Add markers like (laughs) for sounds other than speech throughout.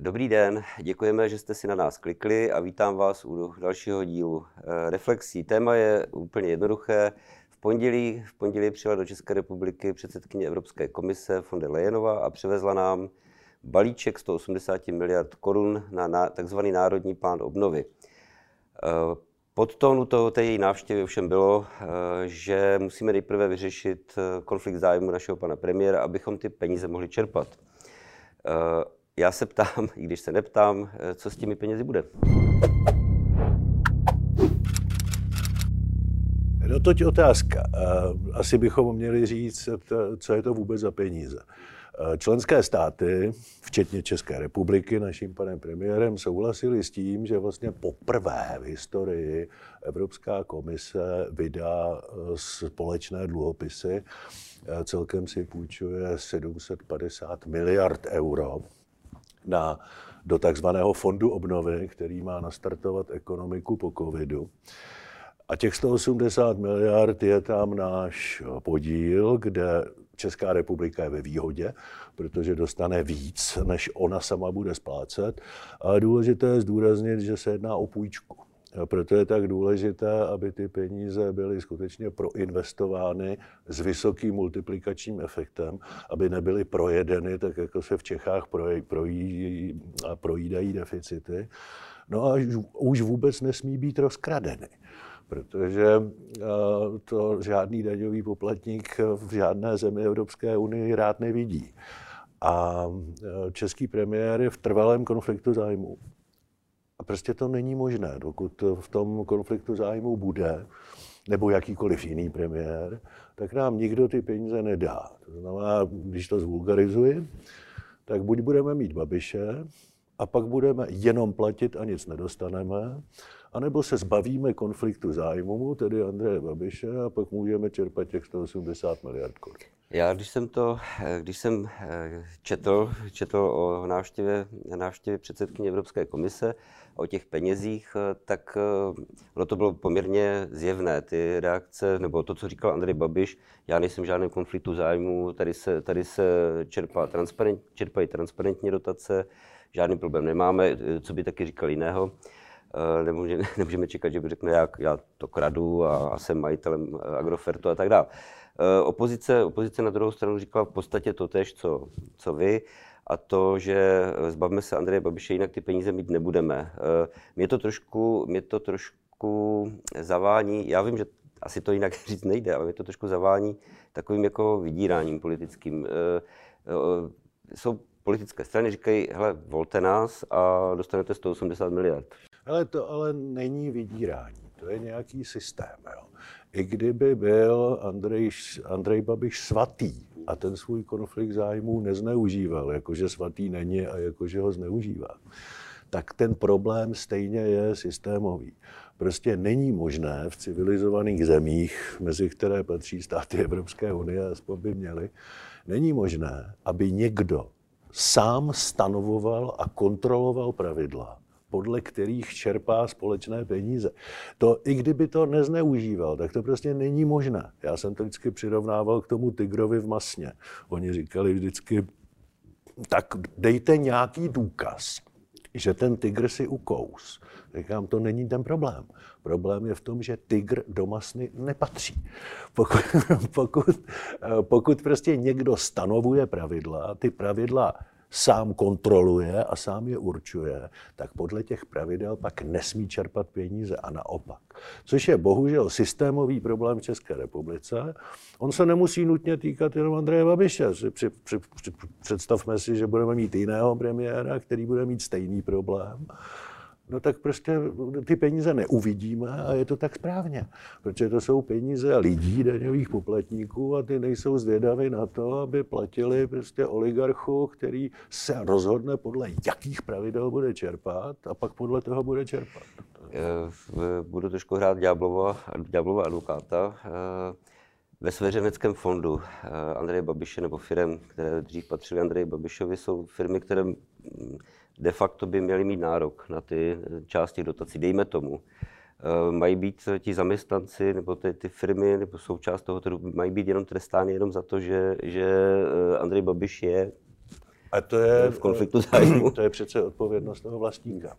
Dobrý den, děkujeme, že jste si na nás klikli a vítám vás u dalšího dílu eh, Reflexí. Téma je úplně jednoduché. V pondělí, v pondělí přijela do České republiky předsedkyně Evropské komise von der Leyenová a přivezla nám balíček 180 miliard korun na, tzv. národní plán obnovy. Eh, Podtónu toho, té její návštěvy ovšem bylo, eh, že musíme nejprve vyřešit konflikt zájmu našeho pana premiéra, abychom ty peníze mohli čerpat já se ptám, i když se neptám, eh, co s těmi penězi bude. No toť otázka. Eh, asi bychom měli říct, co je to vůbec za peníze. Eh, členské státy, včetně České republiky, naším panem premiérem, souhlasili s tím, že vlastně poprvé v historii Evropská komise vydá společné dluhopisy. Celkem si půjčuje 750 miliard euro na, do takzvaného fondu obnovy, který má nastartovat ekonomiku po covidu. A těch 180 miliard je tam náš podíl, kde Česká republika je ve výhodě, protože dostane víc, než ona sama bude splácet. Ale důležité je zdůraznit, že se jedná o půjčku. A proto je tak důležité, aby ty peníze byly skutečně proinvestovány s vysokým multiplikačním efektem, aby nebyly projedeny, tak jako se v Čechách projí, projídají deficity. No a už vůbec nesmí být rozkradeny protože to žádný daňový poplatník v žádné zemi Evropské unii rád nevidí. A český premiér je v trvalém konfliktu zájmu. Prostě to není možné, dokud v tom konfliktu zájmu bude, nebo jakýkoliv jiný premiér, tak nám nikdo ty peníze nedá. To znamená, když to zvulgarizuji, tak buď budeme mít Babiše, a pak budeme jenom platit a nic nedostaneme, anebo se zbavíme konfliktu zájmu, tedy Andreje Babiše, a pak můžeme čerpat těch 180 miliard korun. Já, když jsem to, když jsem eh, četl, četl o návštěvě, návštěvě předsedkyně Evropské komise, o těch penězích, eh, tak ono to bylo poměrně zjevné, ty reakce, nebo to, co říkal Andrej Babiš, já nejsem v žádném konfliktu zájmu, tady se, tady se čerpá transparent, čerpají transparentní dotace, žádný problém nemáme, co by taky říkal jiného. Nemůže, (laughs) nemůžeme čekat, že by řekne, jak já to kradu a, a jsem majitelem Agrofertu a tak dále. Eh, opozice, opozice na druhou stranu říkala v podstatě to tež, co, co vy, a to, že zbavíme se Andreje Babiše, jinak ty peníze mít nebudeme. Eh, mě to trošku, mě to trošku zavání, já vím, že asi to jinak (laughs) říct nejde, ale mě to trošku zavání takovým jako vydíráním politickým. Eh, jsou politické strany, říkají, hele, volte nás a dostanete 180 miliard. Ale to ale není vydírání, to je nějaký systém. Jo i kdyby byl Andrej, Andrej Babiš svatý a ten svůj konflikt zájmů nezneužíval, jakože svatý není a jakože ho zneužívá, tak ten problém stejně je systémový. Prostě není možné v civilizovaných zemích, mezi které patří státy Evropské unie, aspoň by měly, není možné, aby někdo sám stanovoval a kontroloval pravidla podle kterých čerpá společné peníze. To, i kdyby to nezneužíval, tak to prostě není možné. Já jsem to vždycky přirovnával k tomu tigrovi v masně. Oni říkali vždycky, tak dejte nějaký důkaz, že ten tygr si ukous. Říkám, to není ten problém. Problém je v tom, že tygr do masny nepatří. (laughs) Pokud, pokud, pokud prostě někdo stanovuje pravidla, ty pravidla sám kontroluje a sám je určuje, tak podle těch pravidel pak nesmí čerpat peníze a naopak. Což je bohužel systémový problém v České republice. On se nemusí nutně týkat jenom Andreje Babiše. Při, při, při, představme si, že budeme mít jiného premiéra, který bude mít stejný problém no tak prostě ty peníze neuvidíme a je to tak správně. Protože to jsou peníze lidí, daňových poplatníků a ty nejsou zvědaví na to, aby platili prostě oligarchu, který se rozhodne podle jakých pravidel bude čerpat a pak podle toho bude čerpat. Budu trošku hrát ďáblova, advokáta. Ve svěřeneckém fondu Andreje Babiše nebo firm, které dřív patřily Andreji Babišovi, jsou firmy, které de facto by měli mít nárok na ty části dotací, dejme tomu. Eh, mají být ti zaměstnanci nebo ty, ty firmy nebo součást toho, mají být jenom trestány jenom za to, že, že eh, Andrej Babiš je A to je v konfliktu zájmu. To je přece odpovědnost toho vlastníka.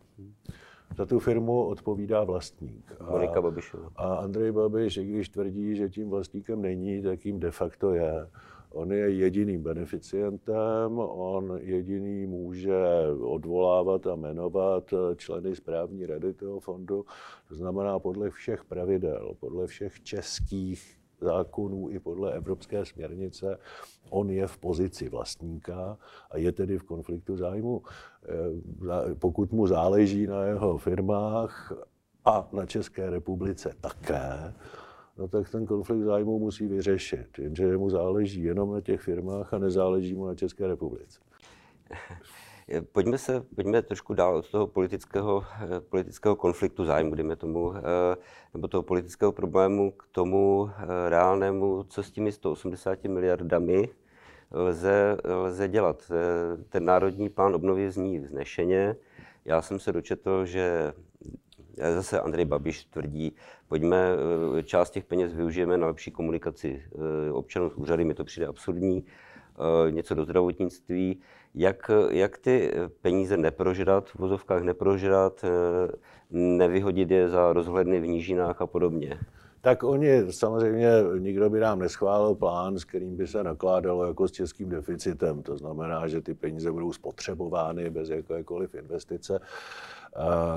Za tu firmu odpovídá vlastník. Monika Babišová. A Andrej Babiš, i když tvrdí, že tím vlastníkem není, tak jim de facto je. On je jediným beneficientem, on jediný může odvolávat a jmenovat členy správní rady toho fondu. To znamená podle všech pravidel, podle všech českých zákonů i podle evropské směrnice, on je v pozici vlastníka a je tedy v konfliktu zájmu. Eh, pokud mu záleží na jeho firmách a na České republice také, no tak ten konflikt zájmu musí vyřešit. Jenže mu záleží jenom na těch firmách a nezáleží mu na České republice. (laughs) Pojďme se, pojďme trošku dál od toho politického, eh, politického konfliktu zájmu, dejme tomu, eh, nebo toho politického problému k tomu eh, reálnému, co s těmi 180 miliardami lze, lze dělat. Ten národní plán obnovy zní vznešeně. Já jsem se dočetl, že zase Andrej Babiš tvrdí, pojďme část těch peněz využijeme na lepší komunikaci občanů s úřady, mi to přijde absurdní, něco do zdravotnictví jak, jak ty peníze neprožrat, v vozovkách neprožrat, eh, nevyhodit je za rozhledny v nížinách a podobně. Tak oni samozřejmě, nikdo by nám neschválil plán, s kterým by se nakládalo jako s českým deficitem. To znamená, že ty peníze budou spotřebovány bez jakékoliv investice.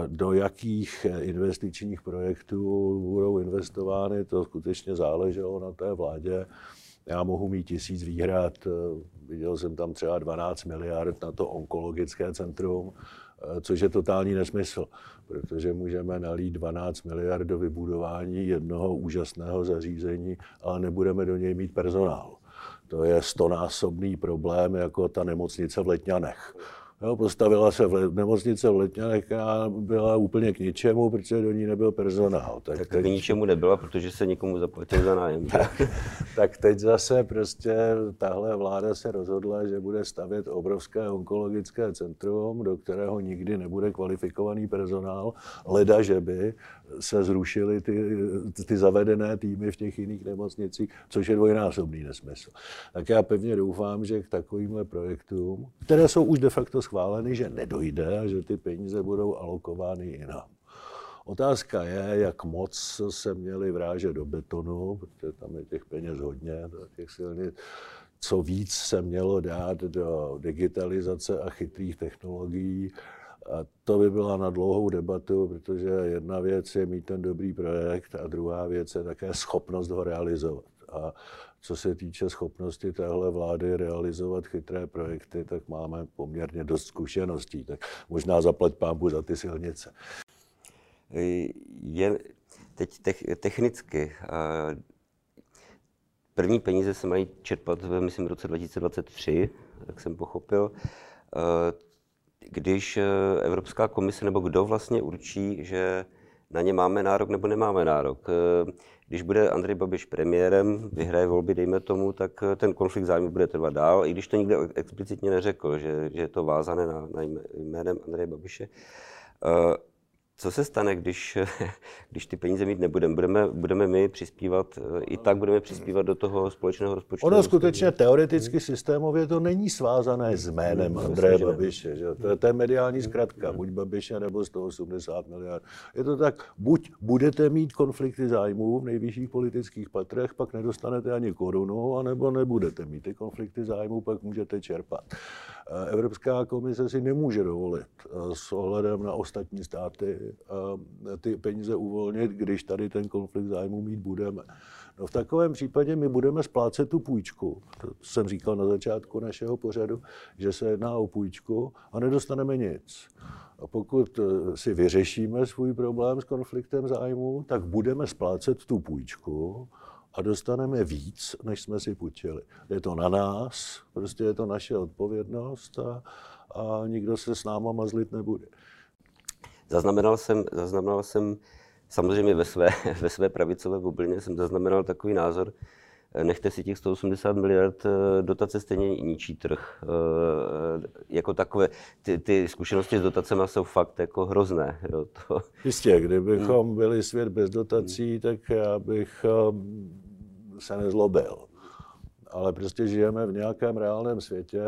Do jakých investičních projektů budou investovány, to skutečně záleželo na té vládě. Já mohu mít tisíc výhrad, viděl jsem tam třeba 12 miliard na to onkologické centrum, eh, což je totální nesmysl, protože můžeme nalít 12 miliard do vybudování jednoho úžasného zařízení, ale nebudeme do něj mít personál. To je stonásobný problém jako ta nemocnice v Letňanech. Jo, postavila se v nemocnice v Letňanech a byla úplně k ničemu, protože do ní nebyl personál. Tak, tak teď, k ničemu nebyla, protože se nikomu zaplatil za nájem. tak, tak teď zase prostě tahle vláda se rozhodla, že bude stavět obrovské onkologické centrum, do kterého nikdy nebude kvalifikovaný personál, leda, že by se zrušily ty, ty zavedené týmy v těch jiných nemocnicích, což je dvojnásobný nesmysl. Tak já pevně doufám, že k takovýmhle projektům, které jsou už de facto schváleny, že nedojde a že ty peníze budou alokovány jinam. Otázka je, jak moc se měli vrážet do betonu, protože tam je těch peněz hodně, těch silnic, co víc se mělo dát do digitalizace a chytrých technologií, a to by byla na dlouhou debatu, protože jedna věc je mít ten dobrý projekt a druhá věc je také schopnost ho realizovat. A co se týče schopnosti téhle vlády realizovat chytré projekty, tak máme poměrně dost zkušeností. Tak možná zaplať pámbu za ty silnice. Je teď technicky. První peníze se mají čerpat, myslím, v roce 2023, jak jsem pochopil když eh, Evropská komise nebo kdo vlastně určí, že na ně máme nárok nebo nemáme nárok. Eh, když bude Andrej Babiš premiérem, vyhraje volby, dejme tomu, tak eh, ten konflikt zájmu bude trvat dál, i když to nikde explicitně neřekl, že, že je to vázané na, na jménem Andreje Babiše. Co se stane, když, (laughs) když ty peníze mít nebudeme? Budeme, budeme my přispívat, i tak budeme přispívat do toho společného rozpočtu? Ono skutečně teoreticky systémově to není svázané s jménem Andreje Babiše. Že? To, je, to je mediální zkratka, buď Babiše nebo 180 miliard. Je to tak, buď budete mít konflikty zájmů v nejvyšších politických patrech, pak nedostanete ani korunu, anebo nebudete mít ty konflikty zájmů, pak můžete čerpat. Evropská komise si nemůže dovolit s ohledem na ostatní státy ty peníze uvolnit, když tady ten konflikt zájmu mít budeme. No v takovém případě my budeme splácet tu půjčku. To jsem říkal na začátku našeho pořadu, že se jedná o půjčku a nedostaneme nic. A pokud eh, si vyřešíme svůj problém s konfliktem zájmu, tak budeme splácet tu půjčku a dostaneme víc, než jsme si půjčili. Je to na nás, prostě je to naše odpovědnost a, a nikdo se s náma mazlit nebude. Zaznamenal jsem, zaznamenal jsem samozřejmě ve své, (laughs) ve své pravicové bublině jsem zaznamenal takový názor, nechte si těch 180 miliard eh, dotace stejně ničí trh. Eh, jako takové, ty, ty zkušenosti s dotacemi jsou fakt jako hrozné. Jo, to... Jistě, kdybychom byli svět bez dotací, tak já bych eh, se nezlobil. Ale prostě žijeme v nějakém reálném světě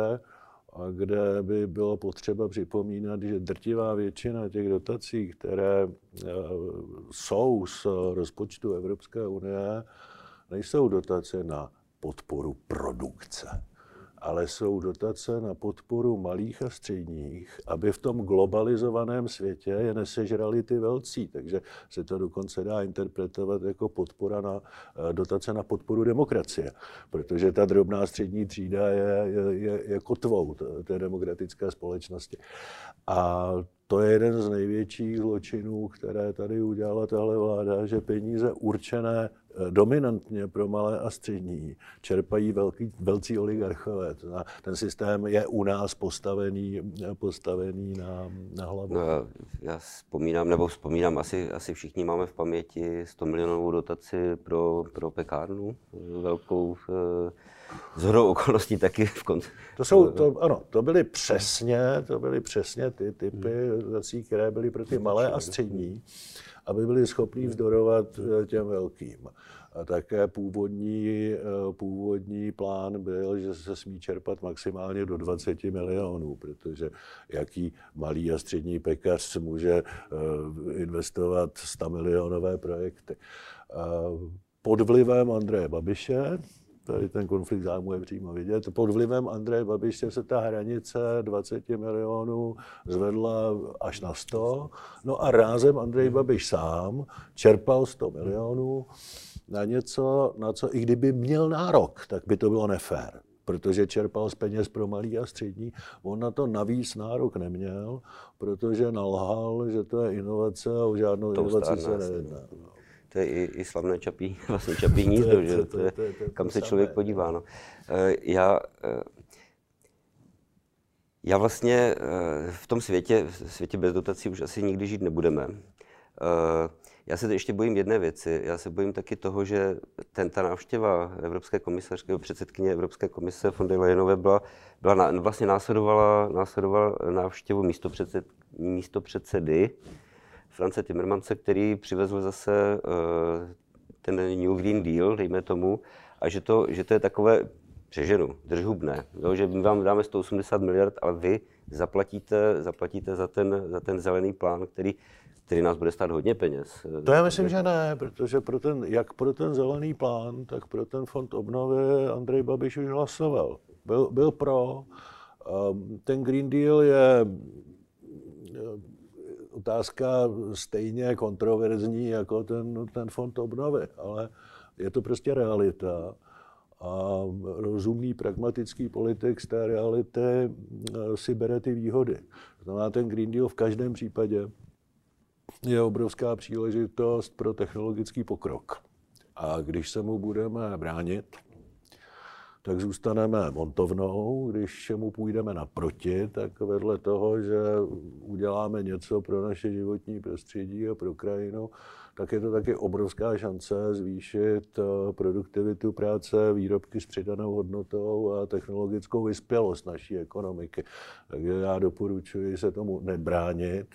a kde by bylo potřeba připomínat, že drtivá většina těch dotací, které eh, jsou z rozpočtu Evropské unie, nejsou dotace na podporu produkce ale jsou dotace na podporu malých a středních, aby v tom globalizovaném světě je nesežrali ty velcí. Takže se to dokonce dá interpretovat jako podpora na, eh, dotace na podporu demokracie, protože ta drobná střední třída je, je, je, je kotvou té demokratické společnosti. A to je jeden z největších zločinů, které tady udělala tahle vláda, že peníze určené eh, dominantně pro malé a střední čerpají velký, velcí oligarchové. Ten systém je u nás postavený, postavený na, na hlavu. No, já vzpomínám, nebo vzpomínám, asi, asi všichni máme v paměti 100 milionovou dotaci pro, pro pekárnu, velkou eh, zhodou okolností taky v konci. To jsou, to, ano, to byly přesně, to byly přesně ty typy dotací, které byly pro ty malé a střední, aby byli schopni vzdorovat eh, těm velkým. A také původní, eh, původní plán byl, že se smí čerpat maximálně do 20 milionů, protože jaký malý a střední pekař může eh, investovat 100 milionové projekty. Pod vlivem Andreje Babiše, tady ten konflikt zájmu je přímo vidět. Pod vlivem Andreje Babiše se ta hranice 20 milionů zvedla až na 100. No a rázem Andrej Babiš sám čerpal 100 milionů na něco, na co i kdyby měl nárok, tak by to bylo nefér protože čerpal z peněz pro malý a střední. On na to navíc nárok neměl, protože nalhal, že to je inovace a o žádnou to inovaci se nejedná. No to je i, i slavné čapí, (laughs) vlastně čapí hnízdo, že to je, kam se člověk podívá. No. Eh, já, eh, já vlastně eh, v tom světě, v světě bez dotací už asi nikdy žít nebudeme. Já se ještě bojím jedné věci. Já se bojím taky toho, že ten, ta návštěva Evropské komisařky, předsedkyně Evropské komise von der Leyenové byla, byla vlastně následovala, následovala návštěvu místo, předsed, místo předsedy France Timmermanse, který přivezl zase eh, ten New Green Deal, dejme tomu, a že to, že to je takové přeženu, držhubné, jo, že my vám dáme 180 miliard, ale vy zaplatíte, zaplatíte za, ten, za ten zelený plán, který, který nás bude stát hodně peněz. To já myslím, že ne, protože pro ten, jak pro ten zelený plán, tak pro ten fond obnovy Andrej Babiš už hlasoval. Byl, byl pro. Ehm, ten Green Deal je otázka stejně kontroverzní jako ten, ten fond obnovy, ale je to prostě realita. A rozumný, pragmatický politik z té reality eh, si bere ty výhody. Znamená, ten Green Deal v každém případě je obrovská příležitost pro technologický pokrok. A když se mu budeme bránit, tak zůstaneme montovnou. Když mu půjdeme naproti, tak vedle toho, že uděláme něco pro naše životní prostředí a pro krajinu, tak je to taky obrovská šance zvýšit eh, produktivitu práce, výrobky s přidanou hodnotou a technologickou vyspělost naší ekonomiky. Takže já doporučuji se tomu nebránit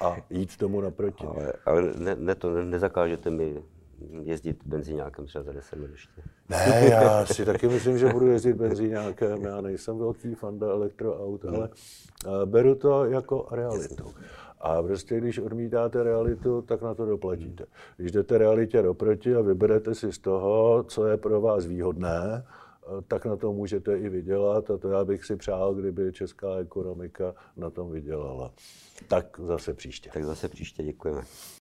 a jít tomu naproti. Ale, ale ne, ne to nezakážete mi jezdit benzíňákem třeba za 10 let ještě. Ne, já si (laughs) taky myslím, že budu jezdit benzíňákem. Já nejsem velký fanda elektroaut, hmm. ale eh, beru to jako realitu. A prostě, když odmítáte realitu, tak na to doplatíte. Když jdete realitě doproti a vyberete si z toho, co je pro vás výhodné, eh, tak na to můžete i vydělat a to já bych si přál, kdyby česká ekonomika na tom vydělala. Tak zase příště. Tak zase příště děkujeme.